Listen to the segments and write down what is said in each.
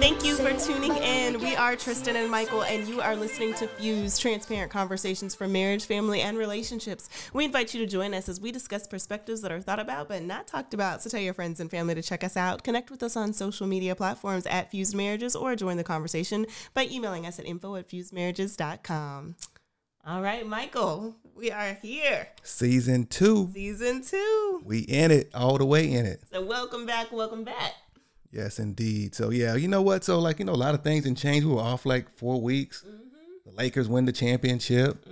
Thank you for tuning in. We are Tristan and Michael, and you are listening to Fused Transparent Conversations for Marriage, Family, and Relationships. We invite you to join us as we discuss perspectives that are thought about but not talked about. So tell your friends and family to check us out. Connect with us on social media platforms at Fused Marriages or join the conversation by emailing us at info at fusedmarriages.com. All right, Michael, we are here. Season two. Season two. We in it, all the way in it. So welcome back, welcome back. Yes, indeed. So yeah, you know what? So like, you know, a lot of things can change. We were off like four weeks. Mm-hmm. The Lakers win the championship.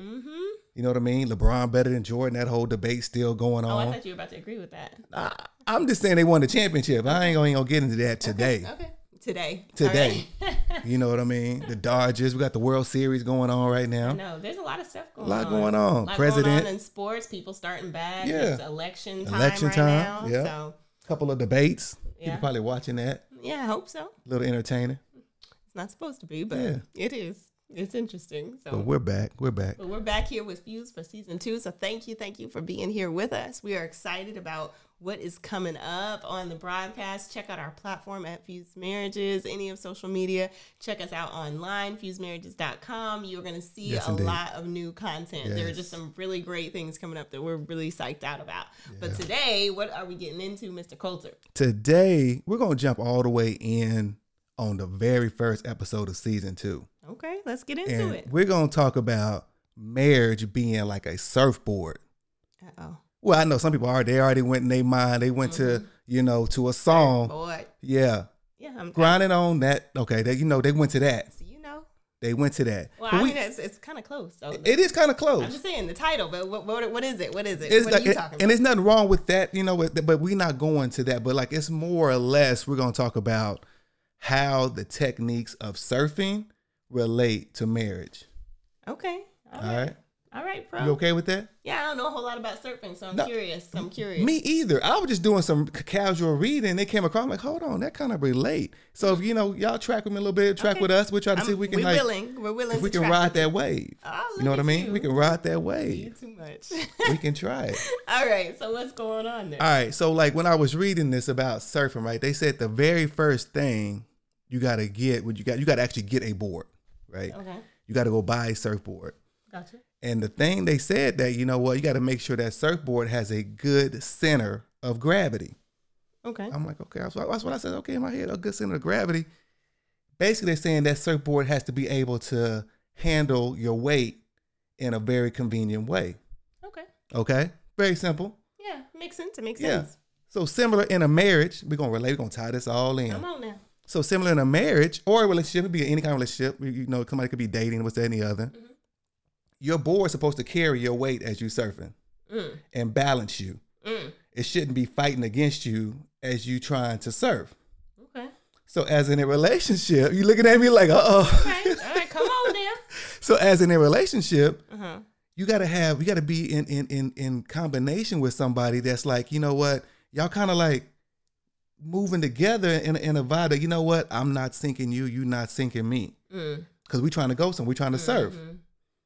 You know what I mean? LeBron better than Jordan. That whole debate still going on. Oh, I thought you were about to agree with that. I, I'm just saying they won the championship. I ain't gonna, ain't gonna get into that today. Okay. Today. Today. Right. You know what I mean? The Dodgers. We got the World Series going on right now. No, there's a lot of stuff going on. A lot on. going on. A lot going President. on in sports, people starting back. Yeah. It's election time Election right time, now. yeah. So Couple of debates. Yeah. People probably watching that. yeah, I hope so. A little entertaining. It's not supposed to be, but Yeah. it is. It's interesting. So But we're back. We're back. But we're back here with Fuse for season two. So thank you, thank you for being here with us. We are excited about what is coming up on the broadcast. Check out our platform at Fused Marriages, any of social media. Check us out online, fusedmarriages.com. You're going to see Yes, a indeed. lot of new content. There are just some really great things coming up that we're really psyched out about. But today, what are we getting into, Mr. Coulter? Today, we're gonna jump all the way in on the very first episode of season two. Okay, let's get into And it. we're gonna talk about marriage being like a surfboard. Uh oh. Well, I know some people are. They already went in their mind. They went to, mm-hmm. you know, to a song. Boy. Yeah. Yeah, I'm Grinding on that. Okay. They, you know, they went to that. So you know. They went to that. Well, But I we- mean, it's, it's kind of close. So it is kind of close. I'm just saying the title, but what what, what is it? What is it? It's what like, are you talking and about? there's nothing wrong with that, you know, with- but we're not going to that. But like, it's more or less, we're going to talk about how the techniques of surfing relate to marriage. Okay. All All right. right. All right, bro. You okay with that? Yeah, I don't know a whole lot about surfing, so I'm No. curious. I'm curious. Me either. I was just doing some casual reading. They came across. I'm like, hold on, that kind of relate. So if mm. you know, y'all track with me a little bit, track Okay. with us. We'll try to I'm- see if we can we're like, willing. We're willing if we can ride that wave. Oh, you know what I mean? you. We can ride that wave. too much. we can try it. All right. So what's going on there? All right. So like when I was reading this about surfing, right? They said the very first thing you got to get, what you got, you got to actually get a board, right? Okay. You got to go buy a surfboard. Gotcha. And the thing they said that you know what, you got to make sure that surfboard has a good center of gravity. Okay. I'm like, okay, that's what, that's what I said. Okay, in my head, a good center of gravity. Basically, they're saying that surfboard has to be able to handle your weight in a very convenient way. Okay. Okay, very simple. Yeah, makes sense. It makes Yeah. sense. So similar in a marriage, we're gonna relate. We're gonna tie this all in. Come on now. So similar in a marriage or a relationship, it be any kind of relationship. You you know, somebody could be dating, what's that, any other. Mm-hmm. Your board's supposed to carry your weight as you surfing Mm. and balance you. Mm. It shouldn't be fighting against you as you trying to surf. Okay. So as in a relationship, you looking at me like, uh oh. Okay. All right. Come on now. so as in a relationship, Uh huh. you gotta have you gotta be in in in in combination with somebody that's like, you know what, y'all kind of like moving together in a, in a vibe that you know what, I'm not sinking you, you not sinking me, Mm. because we trying to go somewhere, we trying to surf.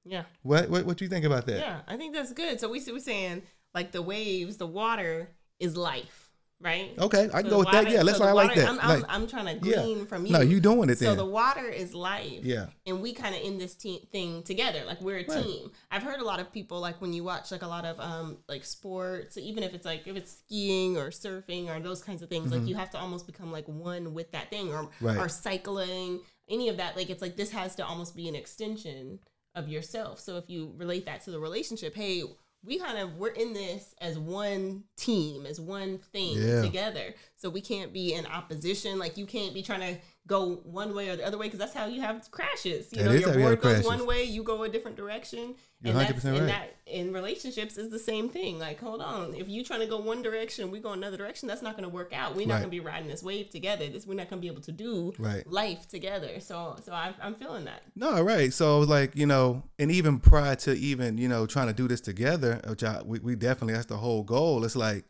Yeah. What what what you think about that? Yeah, I think that's good. So we we're saying like the waves, the water is life, right? Okay, I So can go with that. Yeah, let's so I like water- that. I'm, I'm, Like, I'm trying to yeah. glean from you. no, you doing it So the water is life. yeah, And we kind of in this te- thing together, like we're a Right. team. I've heard a lot of people like when you watch like a lot of um like sports, even if it's like if it's skiing or surfing or those kinds of things, like you have to almost become like one with that thing, or Mm-hmm. Right. or cycling, any of that. Like it's like this has to almost be an extension of yourself. So if you relate that to the relationship, hey, we kind of we're in this as one team, as one thing Yeah. together. So we can't be in opposition. Like you can't be trying to go one way or the other way because that's how you have crashes. You That know, your how you have board goes crashes. one way, you go a different direction. You're and that's 100% and right. that in relationships is the same thing. Like, hold on, if you trying to go one direction, we go another direction, that's not going to work out. We're not Right. going to be riding this wave together. This we're not going to be able to do Right. life together. So, so I, I'm feeling that. No, right. So like you know, and even prior to even you know trying to do this together, which I, we we definitely that's the whole goal. It's like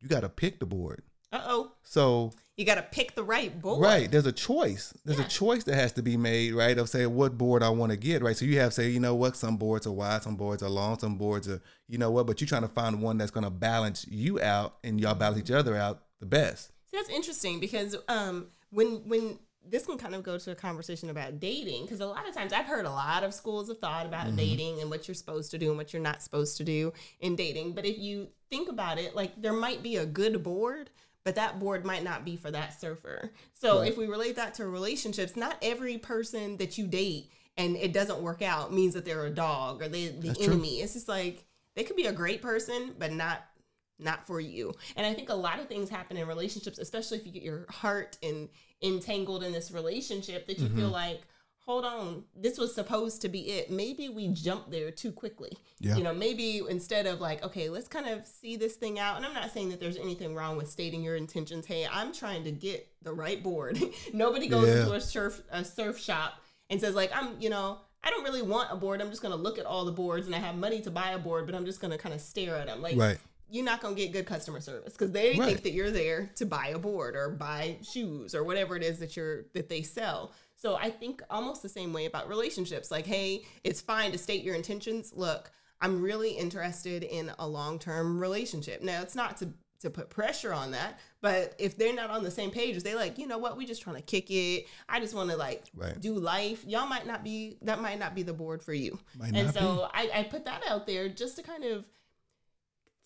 you got to pick the board. Uh oh, So you got to pick the right board. right, there's a choice. There's Yeah. a choice that has to be made, right? Of say what board I want to get, right? So you have say, you know what, some boards are wide, some boards are long, some boards are, you know what, but you're trying to find one that's gonna balance you out and y'all balance each other out the best. See, that's interesting because um, when when this can kind of go to a conversation about dating because a lot of times I've heard a lot of schools of thought about Mm-hmm. dating and what you're supposed to do and what you're not supposed to do in dating. But if you think about it, like there might be a good board, but that board might not be for that surfer. So Right. if we relate that to relationships, not every person that you date and it doesn't work out means that they're a dog or they the That's true. enemy. It's just like they could be a great person, but not not for you. And I think a lot of things happen in relationships, especially if you get your heart and entangled in this relationship that you Mm-hmm. feel like, hold on, this was supposed to be it. Maybe we jumped there too quickly. Yeah. You know, maybe instead of like, okay, let's kind of see this thing out. And I'm not saying that there's anything wrong with stating your intentions. Hey, I'm trying to get the right board. Nobody goes Yeah. into a surf a surf shop and says like, I'm, you know, I don't really want a board. I'm just gonna look at all the boards and I have money to buy a board, but I'm just gonna kind of stare at them. Like Right. you're not gonna get good customer service because they Right. think that you're there to buy a board or buy shoes or whatever it is that you're that they sell. So I think almost the same way about relationships. Like, hey, it's fine to state your intentions. Look, I'm really interested in a long term relationship. Now, it's not to to put pressure on that, but if they're not on the same page, if they like, you know what, we just trying to kick it. I just want to like Right. do life. Y'all might not be that might not be the board for you. Might and so I, I put that out there just to kind of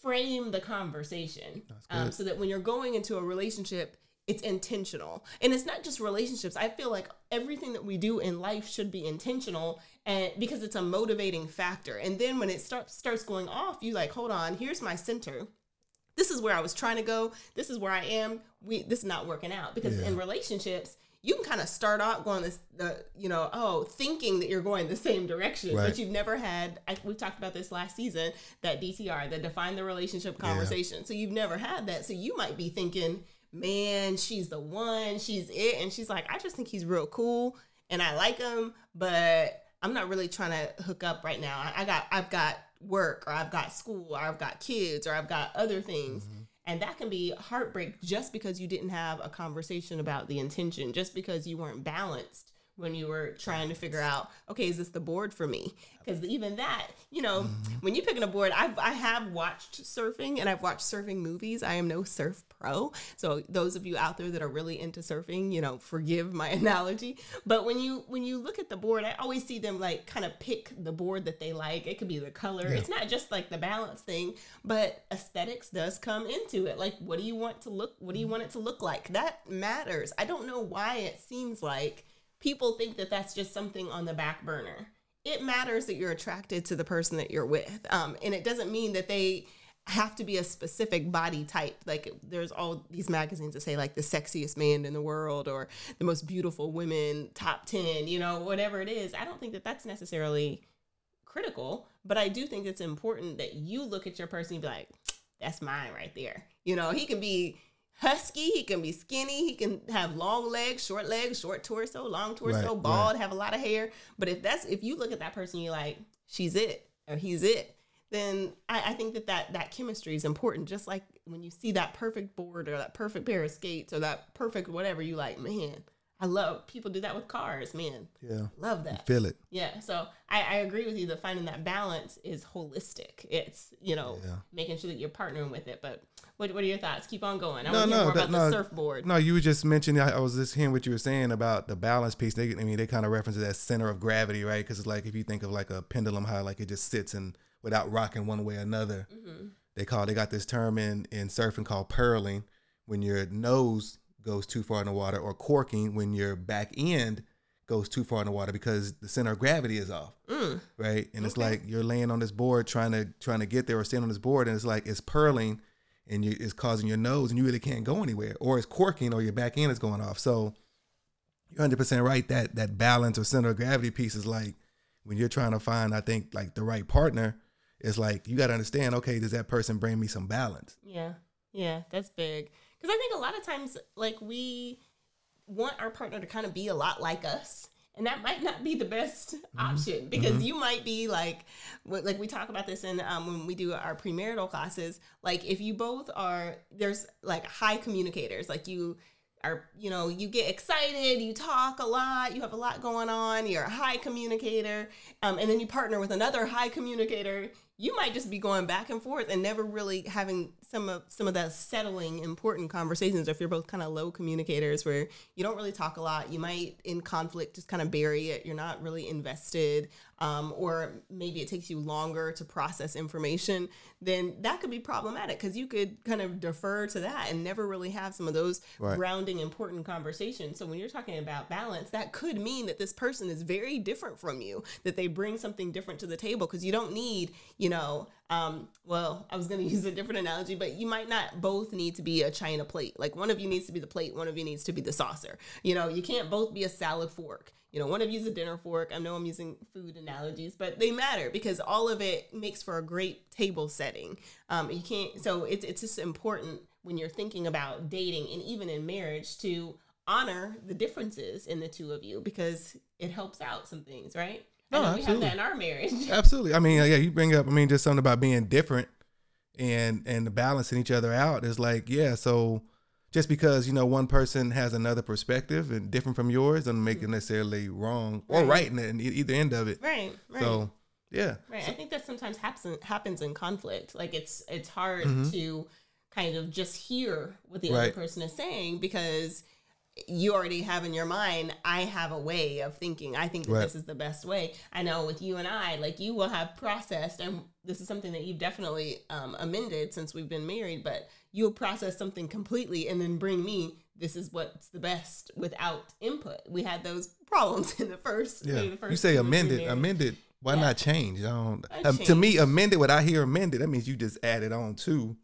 frame the conversation um, so that when you're going into a relationship it's intentional and it's not just relationships i feel like everything that we do in life should be intentional and because it's a motivating factor and then when it starts starts going off you like hold on here's my center this is where I was trying to go. This is where I am. We this is not working out because Yeah. in relationships you can kind of start out going this the you know oh thinking that you're going the same direction Right. but you've never had I, we talked about this last season that DTR that define the relationship conversation so you've never had that so you might be thinking man she's the one she's it. And she's like I just think he's real cool and I like him but I'm not really trying to hook up right now. I, I got I've got work or I've got school or I've got kids or I've got other things. Mm-hmm. And that can be heartbreak just because you didn't have a conversation about the intention, just because you weren't balanced when you were trying to figure out, okay, is this the board for me? Because even that, you know, when you're picking a board, I've, I have watched surfing and I've watched surfing movies. I am no surf pro. So those of you out there that are really into surfing, you know, forgive my analogy. But when you when you look at the board, I always see them like kind of pick the board that they like. It could be the color. It's not just like the balance thing, but aesthetics does come into it. Like what do you want to look what do you want it to look like? That matters. I don't know why it seems like people think that that's just something on the back burner. It matters that you're attracted to the person that you're with. Um, and it doesn't mean that they have to be a specific body type. Like there's all these magazines that say like the sexiest man in the world or the most beautiful women, top 10, you know, whatever it is. I don't think that that's necessarily critical, but I do think it's important that you look at your person and be like, that's mine right there. You know, he can be husky, he can be skinny, he can have long legs, short legs, short torso, long torso, Right, bald, have a lot of hair. But if that's if you look at that person, you're like, she's it or he's it. Then I, I think that, that that chemistry is important. Just like when you see that perfect board or that perfect pair of skates or that perfect whatever, you like, man, I love people do that with cars, man. Yeah. Love that. Feel it. Yeah, so I, I agree with you that finding that balance is holistic. It's you know Yeah. making sure that you're partnering with it. But what, what are your thoughts? Keep on going. I No, want to hear more that- about no, the surfboard. No, you were just mentioning. I, I was just hearing what you were saying about the balance piece. They, I mean, they kind of reference that center of gravity, right? Because it's like if you think of like a pendulum, how like it just sits and without rocking one way or another. Mm-hmm. They call they got this term in in surfing called pearling, when your nose goes too far in the water, or corking when your back end goes too far in the water because the center of gravity is off, Mm. right? And it's like you're laying on this board trying to trying to get there or stand on this board, and it's like it's pearling and you, it's causing your nose, and you really can't go anywhere, or it's corking, or your back end is going off. So you're 100 percent right that that balance or center of gravity piece is like when you're trying to find, I think, like the right partner. It's like you got to understand. Okay, does that person bring me some balance? Yeah, yeah, that's big. Because I think a lot of times, like we want our partner to kind of be a lot like us. And that might not be the best option because you might be like, like we talk about this in um, when we do our premarital classes. Like if you both are, there's like high communicators, like you are, you know, you get excited, you talk a lot, you have a lot going on, you're a high communicator, um, and then you partner with another high communicator. You might just be going back and forth and never really having some of some of the settling important conversations if you're both kind of low communicators where you don't really talk a lot you might in conflict just kind of bury it you're not really invested um, or maybe it takes you longer to process information then that could be problematic because you could kind of defer to that and never really have some of those Right. grounding important conversations so when you're talking about balance that could mean that this person is very different from you that they bring something different to the table because you don't need you know um, well i was going to use a different analogy but you might not both need to be a china plate. Like one of you needs to be the plate one of you needs to be the saucer. You know you can't both be a salad fork. You know one of you's a dinner fork. I know i'm using food analogies but they matter because all of it makes for a great table setting. Um, you can't so it's, it's just important when you're thinking about dating and even in marriage to honor the differences in the two of you because it helps out some things right No, have absolutely. that in our marriage Absolutely. I mean, yeah, you bring up. I mean, just something about being different and and balancing each other out is like, yeah. So just because you know one person has another perspective and different from yours doesn't make it mm-hmm. necessarily wrong or Right. right in, in either end of it. right right So yeah, Right. I think that sometimes happens happens in conflict. Like it's it's hard mm-hmm. to kind of just hear what the other person is saying because you already have in your mind, I have a way of thinking. I think that Right. this is the best way. I know with you and I, like you will have processed, and this is something that you've definitely um, amended since we've been married, but you'll process something completely and then bring me, this is what's the best without input. We had those problems in the first, yeah. the first You say two or three amended, amended. Why Yeah. not change? I don't. I um, to me, amended. What I hear amended, that means you just added on to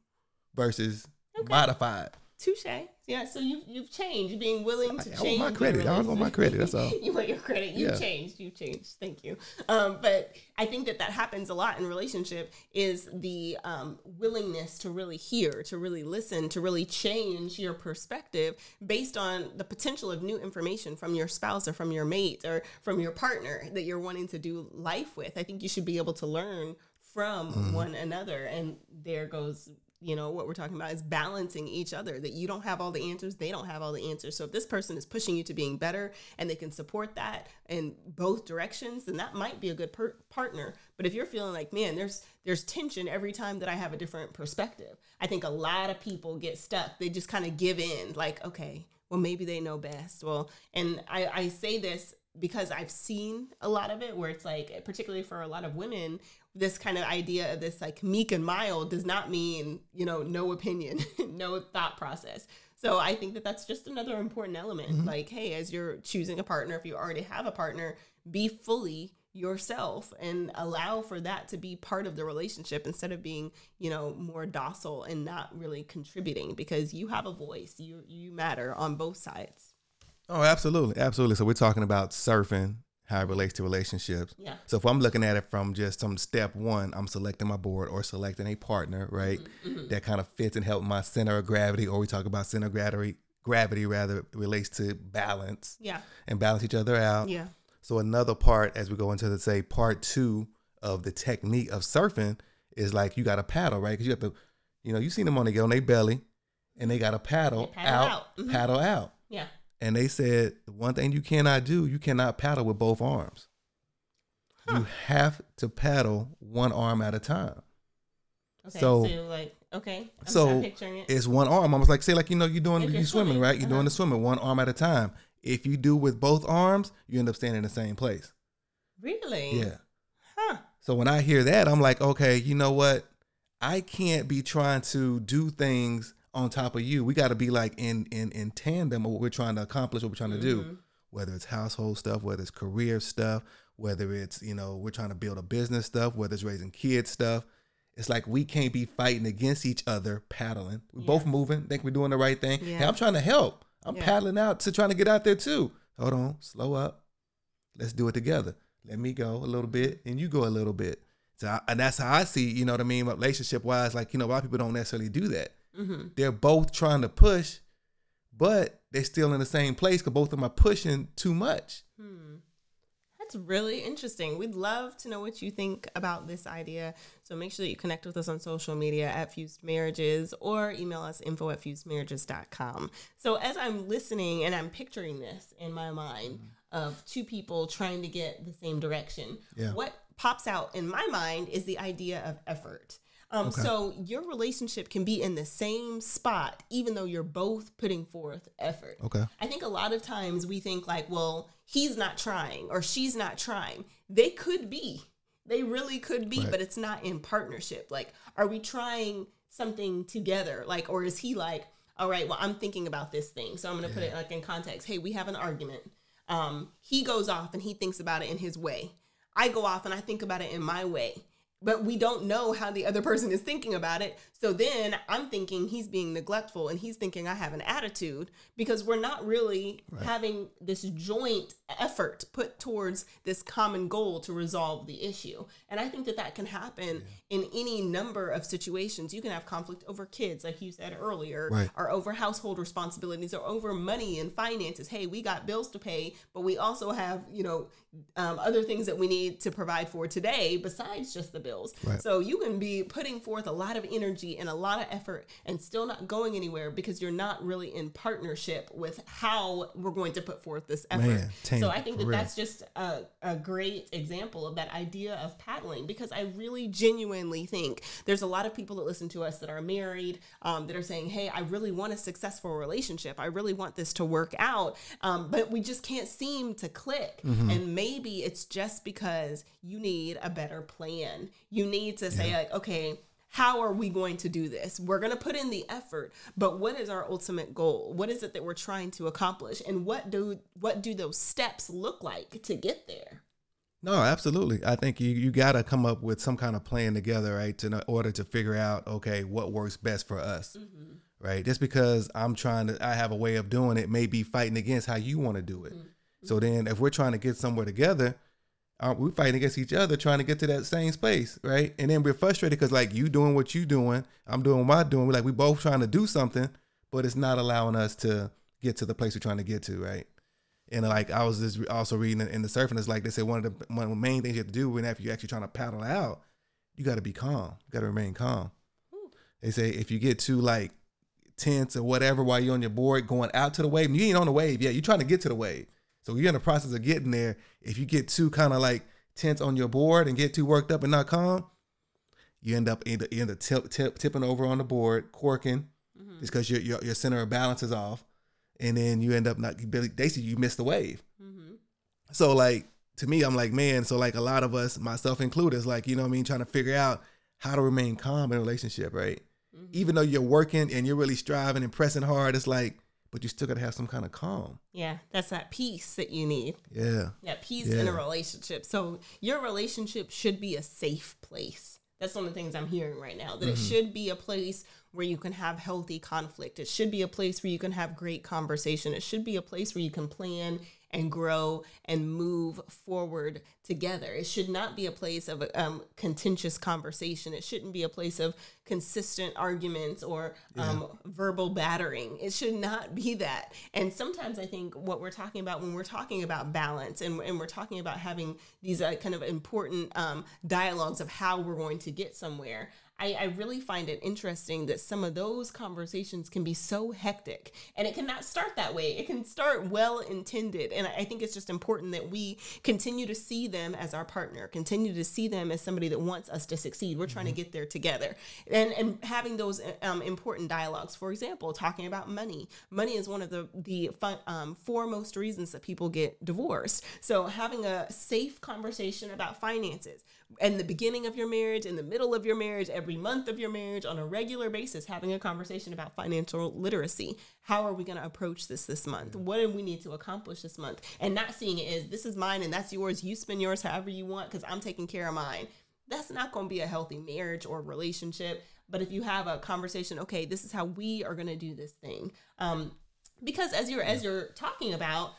versus modified. Touche. Yeah, so you've you've changed, being willing to I- I change. want my credit. I want my credit, that's all. you want your credit. You Yeah. changed. You've changed. Thank you. Um, but I think that that happens a lot in relationship is the um, willingness to really hear, to really listen, to really change your perspective based on the potential of new information from your spouse or from your mate or from your partner that you're wanting to do life with. I think you should be able to learn from Mm-hmm. one another, and there goes you know what we're talking about is balancing each other that you don't have all the answers they don't have all the answers. So if this person is pushing you to being better and they can support that in both directions then that might be a good per- partner. But if you're feeling like man there's there's tension every time that i have a different perspective i think a lot of people get stuck. They just kind of give in like okay well maybe they know best. Well and i i say this because I've seen a lot of it where it's like, particularly for a lot of women, this kind of idea of this like meek and mild does not mean, you know, no opinion, no thought process. So I think that that's just another important element. Mm-hmm. Like, hey, as you're choosing a partner, if you already have a partner, be fully yourself and allow for that to be part of the relationship instead of being, you know, more docile and not really contributing because you have a voice. You you matter on both sides. Oh, absolutely, absolutely. So we're talking about surfing, how it relates to relationships. Yeah. So if I'm looking at it from just some step one, I'm selecting my board or selecting a partner, right? Mm-hmm, That kind of fits and help my center of gravity, or we talk about center of gravity, gravity rather relates to balance Yeah. and balance each other out. Yeah. So another part, as we go into the say part two of the technique of surfing, is like you got to paddle, right? Because you have to, you know, you seen them on the on their belly, and they got to paddle, paddle out, out. Mhm. paddle out. Yeah. And they said the one thing you cannot do, you cannot paddle with both arms. You have to paddle one arm at a time. Okay. So- So, like, okay. I'm so picturing it. It's one arm. Almost like say like you know you're doing If you you're swimming, swimming, right? You're uh-huh. doing the swimming one arm at a time. If you do with both arms, you end up standing in the same place. really? Yeah. Huh. So when I hear that, I'm like, okay, you know what? I can't be trying to do things on top of you. We got to be like in in in tandem of what we're trying to accomplish, what we're trying to do. Mhm. Whether it's household stuff, whether it's career stuff, whether it's you know we're trying to build a business stuff, whether it's raising kids stuff. It's like we can't be fighting against each other paddling. We're both moving, think we're doing the right thing. Hey, Yeah. I'm trying to help. I'm Yeah. paddling out to trying to get out there too. Hold on, slow up. Let's do it together. Let me go a little bit and you go a little bit. So I, and that's how I see, you know what I mean, relationship wise. Like you know, a lot of people don't necessarily do that. Mm-hmm. They're both trying to push, but they're still in the same place because both of them are pushing too much. Hmm. That's really interesting. We'd love to know what you think about this idea. So make sure that you connect with us on social media at Fused Marriages or email us info at fusedmarriages.com. So as I'm listening and I'm picturing this in my mind of two people trying to get the same direction, Yeah. what pops out in my mind is the idea of effort. Um, Okay. So your relationship can be in the same spot, even though you're both putting forth effort. Okay. I think a lot of times we think like, well, he's not trying or she's not trying. They could be. They really could be, Right. but it's not in partnership. Like, are we trying something together? Like, or is he like, all right, well, I'm thinking about this thing. So I'm gonna put it like in context. Hey, we have an argument. Um, he goes off and he thinks about it in his way. I go off and I think about it in my way. But we don't know how the other person is thinking about it. So then I'm thinking he's being neglectful and he's thinking I have an attitude because we're not really having this joint effort put towards this common goal to resolve the issue. And I think that that can happen in any number of situations. You can have conflict over kids, like you said earlier, Right. or over household responsibilities or over money and finances. Hey, we got bills to pay, but we also have, you know, um, other things that we need to provide for today besides just the bills. Right. So you can be putting forth a lot of energy and a lot of effort and still not going anywhere because you're not really in partnership with how we're going to put forth this effort. Man, so I think that real. that's just a, a great example of that idea of paddling because I really genuinely think there's a lot of people that listen to us that are married um, that are saying, hey, I really want a successful relationship. I really want this to work out. Um, but we just can't seem to click. Mm-hmm. And maybe it's just because you need a better plan. You need to say, like, okay, how are we going to do this? We're going to put in the effort, but what is our ultimate goal? What is it that we're trying to accomplish? And what do what do those steps look like to get there? No, absolutely. I think you, you got to come up with some kind of plan together, right? To, in order to figure out, okay, what works best for us, mm-hmm. right? Just because I'm trying to, I have a way of doing it, may be fighting against how you want to do it. Mm-hmm. So then, if we're trying to get somewhere together, uh, we're fighting against each other, trying to get to that same space, right? And then we're frustrated because like you doing what you doing, I'm doing what I'm doing. We're like we both trying to do something, but it's not allowing us to get to the place we're trying to get to, right? And like I was just also reading in the surfing, it's like they said one of the one of the main things you have to do when after you're actually trying to paddle out, you got to be calm. You got to remain calm. They say if you get too like tense or whatever while you're on your board going out to the wave, and you ain't on the wave yet. You're trying to get to the wave, so you're in the process of getting there. If you get too kind of like tense on your board and get too worked up and not calm, you end up either up tip, tip, tipping over on the board, corking, mm-hmm. just because your, your your center of balance is off, and then you end up not basically you miss the wave. Mm-hmm. So like to me, I'm like, man, so like a lot of us, myself included, is like, you know what I mean, trying to figure out how to remain calm in a relationship, right? Mm-hmm. Even though you're working and you're really striving and pressing hard, it's like, but you still gotta have some kind of calm. Yeah, that's that peace that you need. Yeah. That peace in a relationship. So your relationship should be a safe place. That's one of the things I'm hearing right now. That it mm-hmm. should be a place where you can have healthy conflict. It should be a place where you can have great conversation. It should be a place where you can plan and grow and move forward together. It should not be a place of um, contentious conversation. It shouldn't be a place of consistent arguments or um, verbal battering. It should not be that. And sometimes I think what we're talking about when we're talking about balance and, and we're talking about having these uh, kind of important um, dialogues of how we're going to get somewhere. I, I really find it interesting that some of those conversations can be so hectic and it cannot start that way. It can start well intended. And I think it's just important that we continue to see them as our partner, continue to see them as somebody that wants us to succeed. We're trying to get there together. And, and having those um, important dialogues. For example, talking about money. Money is one of the, the fun, um, foremost reasons that people get divorced. So having a safe conversation about finances in the beginning of your marriage, in the middle of your marriage, every month of your marriage, on a regular basis, having a conversation about financial literacy. How are we going to approach this this month? What do we need to accomplish this month? And not seeing it as this is mine and that's yours. You spend yours however you want because I'm taking care of mine. That's not going to be a healthy marriage or relationship. But if you have a conversation, okay, this is how we are going to do this thing. Um, because as you're as you're talking about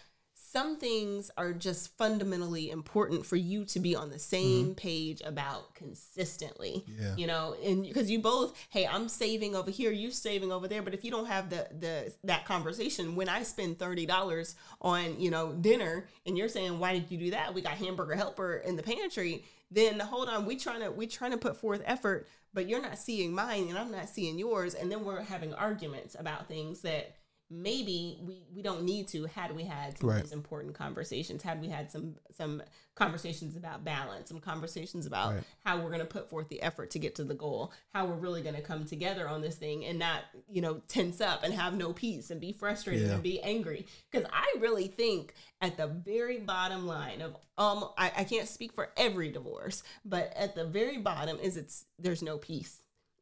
some things are just fundamentally important for you to be on the same mm-hmm. page about consistently Yeah. you know and because you both hey i'm saving over here you saving over there but if you don't have the the that conversation when i spend $30 on you know dinner and you're saying why did you do that we got hamburger helper in the pantry then hold on we trying to we trying to put forth effort but you're not seeing mine and i'm not seeing yours and then we're having arguments about things that maybe we we don't need to had we had some Right. these important conversations had we had some some conversations about balance some conversations about Right. how we're going to put forth the effort to get to the goal how we're really going to come together on this thing and not you know tense up and have no peace and be frustrated Yeah. and be angry because i really think at the very bottom line of um I, I can't speak for every divorce but at the very bottom is it's there's no peace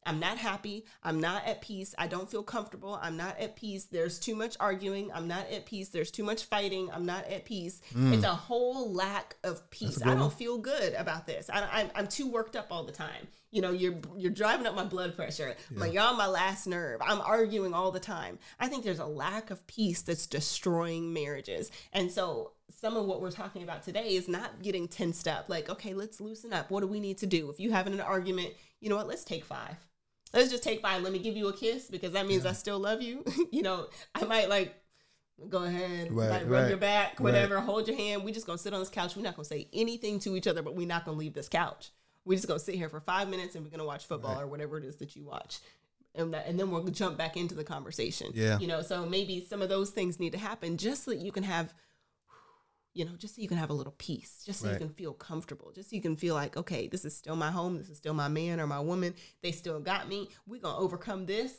I'm not happy. I'm not at peace. I don't feel comfortable. I'm not at peace. There's too much arguing. I'm not at peace. There's too much fighting. I'm not at peace. It's a whole lack of peace. Mm. I don't one. feel good about this. I, I'm, I'm too worked up all the time. You know, you're you're driving up my blood pressure. My, you're on my last nerve. I'm arguing all the time. I think there's a lack of peace that's destroying marriages. And so some of what we're talking about today is not getting tensed up. Like, okay, let's loosen up. What do we need to do? If you having an argument, you know what? Let's take five. Let's just take five. Let me give you a kiss because that means I still love you. you know, I might like go ahead, Right, like rub right, your back, right. whatever, hold your hand. We just gonna sit on this couch. We're not gonna say anything to each other, but we're not gonna leave this couch. We're just gonna sit here for five minutes and we're gonna watch football or whatever it is that you watch. And, that, and then we'll jump back into the conversation. Yeah. You know, so maybe some of those things need to happen just so that you can have you know, just so you can have a little peace, just so you can feel comfortable, just so you can feel like, okay, this is still my home, this is still my man or my woman. They still got me. We're gonna overcome this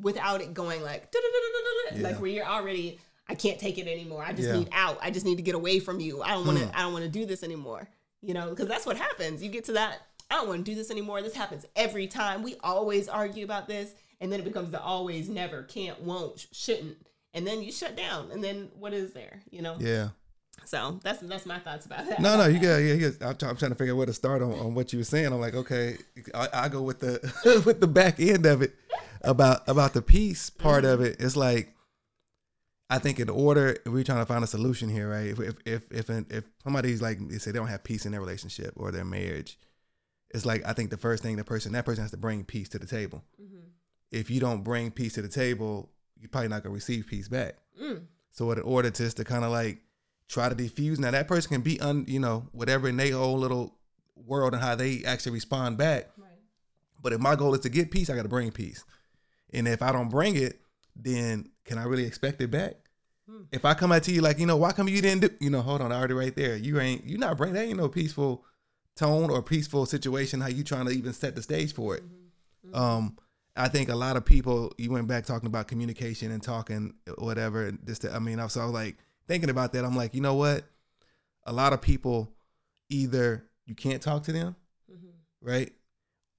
without it going like, "Da-da-da-da-da-da," like where you're already, I can't take it anymore. I just Yeah. need out. I just need to get away from you. I don't want to. Hmm. I don't want to do this anymore. You know, because that's what happens. You get to that. I don't want to do this anymore. This happens every time. We always argue about this, and then it becomes the always, never, can't, won't, shouldn't, and then you shut down. And then what is there? You know. Yeah. So that's that's my thoughts about that. No, no, you got. Yeah, got I'm, try- I'm trying to figure out where to start on, on what you were saying. I'm like, okay, I, I go with the with the back end of it about about the peace part of it. It's like, I think in order we're trying to find a solution here, right? If if if if, an, if somebody's like they say they don't have peace in their relationship or their marriage, it's like I think the first thing the person that person has to bring peace to the table. Mm-hmm. If you don't bring peace to the table, you're probably not gonna receive peace back. Mm. So in order to just to kind of like try to defuse. now that person can be un, you know, whatever in their own little world and how they actually respond back. Right. But if my goal is to get peace, I got to bring peace. And if I don't bring it, then can I really expect it back? Hmm. If I come out to you like, you know, why come you didn't do, you know, hold on, I already right there. You ain't, you not bringing that ain't no peaceful tone or peaceful situation. How you trying to even set the stage for it? Mm-hmm. Um, I think a lot of people. You went back talking about communication and talking whatever. and Just, to, I mean, I was, I was like thinking about that. I'm like, you know what? A lot of people either you can't talk to them, Mhm. right,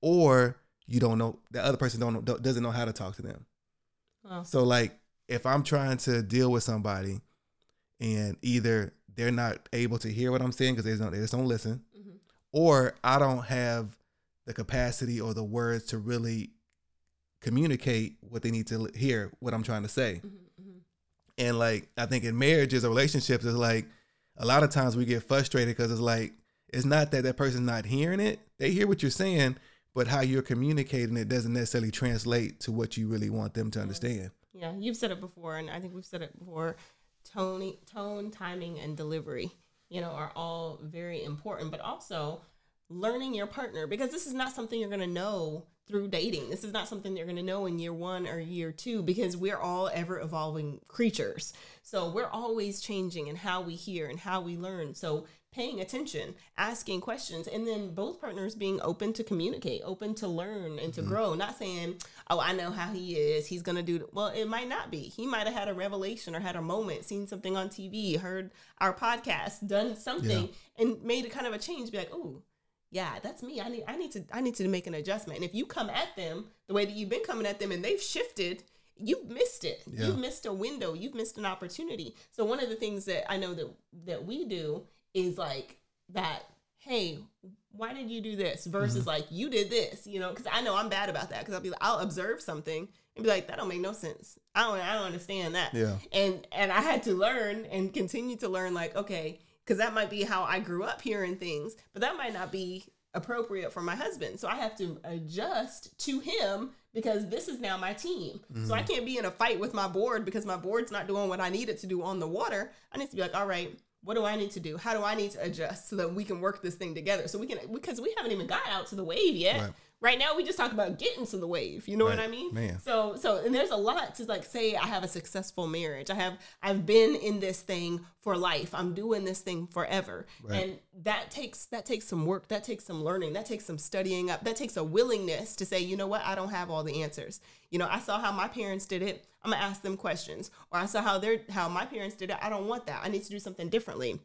or you don't know the other person don't know, doesn't know how to talk to them. Well, So like, if I'm trying to deal with somebody, and either they're not able to hear what I'm saying because they don't, they just don't listen, Mhm. or I don't have the capacity or the words to really communicate what they need to hear, what I'm trying to say. mhm, mhm. And like I think in marriages or relationships, it's like a lot of times we get frustrated because it's like it's not that that person's not hearing it; they hear what you're saying, but how you're communicating it doesn't necessarily translate to what you really want them to understand. Yeah, you've said it before, and I think we've said it before. Tone, tone, timing, and delivery, you know, are all very important. But also learning your partner because this is not something you're going to know through dating. This is not something you're going to know in year one or year two because we're all ever evolving creatures. So we're always changing in how we hear and how we learn. So paying attention, asking questions, and then both partners being open to communicate, open to learn and to mm-hmm. grow. Not saying, "Oh, I know how he is. He's gonna do." Well, it might not be. He might have had a revelation or had a moment, seen something on TV, heard our podcast, done something, and made a kind of a change. Be like, "Oh, yeah, that's me. I need I need to I need to make an adjustment. And if you come at them the way that you've been coming at them and they've shifted, you've missed it. Yeah. You've missed a window. You've missed an opportunity. So one of the things that I know that that we do is like that, hey, why did you do this? Versus Mm-hmm. like you did this, you know, because I know I'm bad about that. Because I'll be like, I'll observe something and be like, that don't make no sense. I don't I don't understand that Yeah. and and I had to learn and continue to learn like okay because that might be how I grew up hearing things but that might not be appropriate for my husband. So I have to adjust to him because this is now my team. So I mm-hmm. can't be in a fight with my board because my board's not doing what I need it to do on the water. I need to be like all right what do I need to do? How do I need to adjust so that we can work this thing together? So we can because we haven't even got out to the wave yet. Right. Right now, we just talk about getting to the wave. You know what I mean? Man. So, so, and there's a lot to like say. I have a successful marriage. I have, I've been in this thing for life. I'm doing this thing forever, Right. and that takes that takes some work. That takes some learning. That takes some studying up. That takes a willingness to say, you know what, I don't have all the answers. You know, I saw how my parents did it. I'm gonna ask them questions, or I saw how they're how my parents did it. I don't want that. I need to do something differently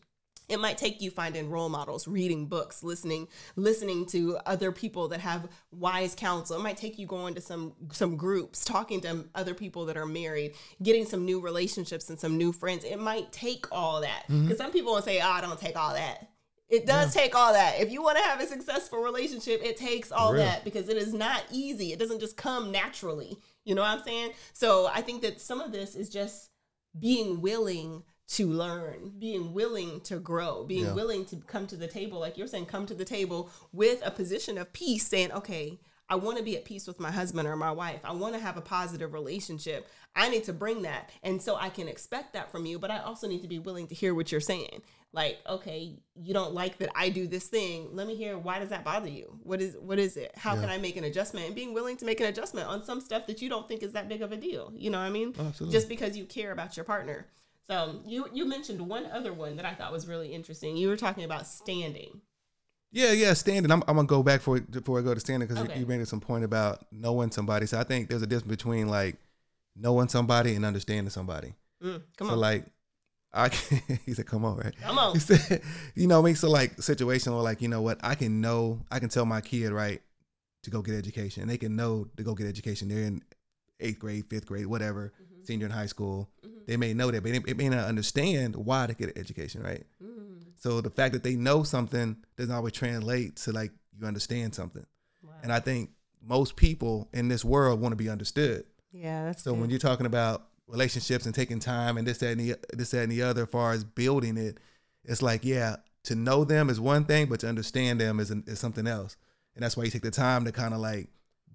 it might take you finding role models reading books listening listening to other people that have wise counsel. It might take you going to some some groups talking to other people that are married getting some new relationships and some new friends. It might take all that. Mm-hmm. Because some people will say oh i don't take all that. It does take all that. If you want to have a successful relationship it takes all that because it is not easy. It doesn't just come naturally. You know what i'm saying? So i think that some of this is just being willing to learn, being willing to grow, being Yeah. willing to come to the table, like you're saying, come to the table with a position of peace, saying, okay, I want to be at peace with my husband or my wife. I want to have a positive relationship. I need to bring that. And so I can expect that from you, but I also need to be willing to hear what you're saying. Like, okay, you don't like that I do this thing. Let me hear why does that bother you? What is what is it? How Yeah. can I make an adjustment? And being willing to make an adjustment on some stuff that you don't think is that big of a deal. You know what I mean? Oh, absolutely. Just because you care about your partner. So you you mentioned one other one that I thought was really interesting. You were talking about standing. Yeah, yeah, standing. I'm, I'm gonna go back for before I go to standing because Okay. you, you made some point about knowing somebody. So I think there's a difference between like knowing somebody and understanding somebody. Mm, come so on, like, I can, he said, "Come on, right?" come on. He said, "You know, what I mean, so like situation where like you know what I can know, I can tell my kid right to go get education. And they can know to go get education. They're in eighth grade, fifth grade, whatever, Mhm. senior in high school. Mhm. They may know that, but they, they may not understand why to get an education, right? Mm, So the fact that they know something doesn't always translate to like you understand something. wow. And I think most people in this world want to be understood. yeah, that's So good. when you're talking about relationships and taking time and this, that, and the this, that, and the other, as far as building it, it's like, yeah, to know them is one thing, but to understand them is, is something else. And that's why you take the time to kind of like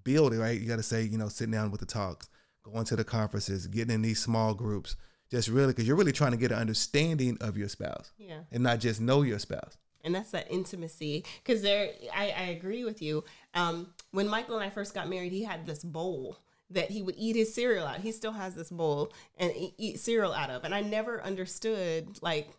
build it, right? You got to say, you know, sitting down with the talks, going to the conferences, getting in these small groups, just really, because you're really trying to get an understanding of your spouse yeah. and not just know your spouse. and that's that intimacy because there I, I agree with you. Um, when michael and i first got married he had this bowl that he would eat his cereal out. He still has this bowl and eat cereal out of. And i never understood like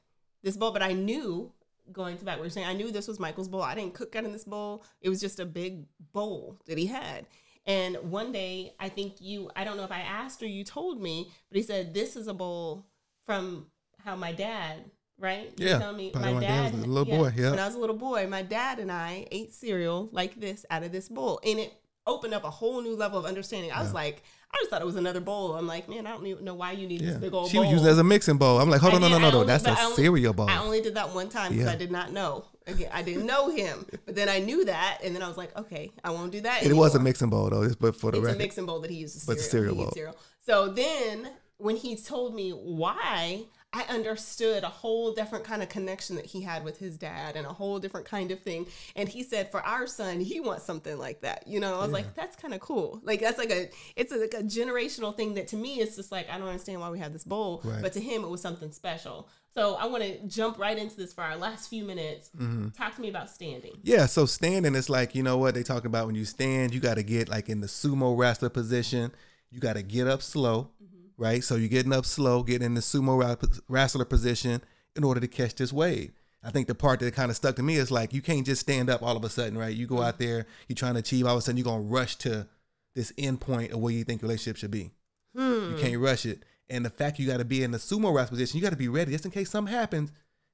this bowl but i knew going to back what you're saying i knew this was michael's bowl. I didn't cook out in this bowl. It was just a big bowl that he had and one day i think you i don't know if i asked or you told me but he said this is a bowl from how my dad right You Yeah, tell me probably my dad dad was a little boy, yeah. when I was a little boy, my dad and I ate cereal like this out of this bowl, and it opened up a whole new level of understanding. I was like, I just thought it was another bowl. I'm like, man, I don't even know why you need this big old She bowl. was used as a mixing bowl. I'm like, hold on, no, no, no, no. That's but a cereal bowl. I only did that one time because. I did not know. Again, I didn't know him, but then I knew that, and then I was like, okay, I won't do that. It was a mixing bowl though, but for the It's a mixing bowl that he uses. But Cereal. cereal bowl. cereal. So then, when he told me why, I understood a whole different kind of connection that he had with his dad, and a whole different kind of thing. And he said, for our son, he wants something like that. You know, I was like, that's kind of cool. Like that's like a, it's a, like a generational thing that to me, it's just like I don't understand why we have this bowl, Right. but to him, it was something special. So I want to jump right into this for our last few minutes. Mm-hmm. Talk to me about standing. Yeah, so standing is like, you know what they talk about when you stand, you got to get like in the sumo wrestler position. You got to get up slow, right? So you're getting up slow, get in the sumo wrestler position in order to catch this wave. I think the part that kind of stuck to me is like you can't just stand up all of a sudden, right? You go out there, you're trying to achieve, all of a sudden you're gonna rush to this end point of where you think your relationship should be. Hmm. You can't rush it. And the fact you got to be in the sumo wrestler position, you got to be ready just in case something happens.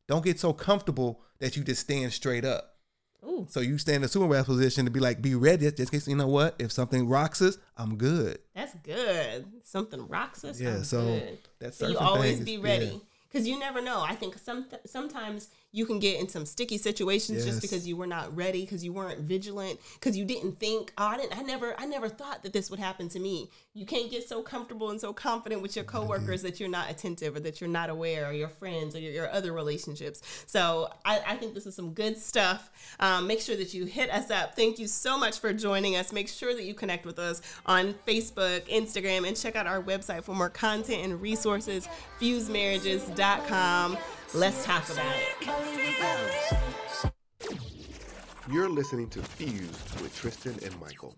Don't get so comfortable that you just stand straight up. Ooh, So you stand in the sumo wrestler position to be like, be ready just in case you know what? If something rocks us, I'm good. that's good. Something rocks us. Yeah, I'm so good. that So you always thing be ready yeah. because you never know. I think some sometimes you can get in some sticky situations Yes. just because you were not ready, because you weren't vigilant, because you didn't think. Oh, I didn't. I never. I never thought that this would happen to me. You can't get so comfortable and so confident with your coworkers that you're not attentive or that you're not aware, or your friends or your, your other relationships. So I, I think this is some good stuff. Um, make sure that you hit us up. Thank you so much for joining us. Make sure that you connect with us on Facebook, Instagram, and check out our website for more content and resources, fusedmarriages.com. Let's talk about it. You're listening to Fused with Tristan and Michael.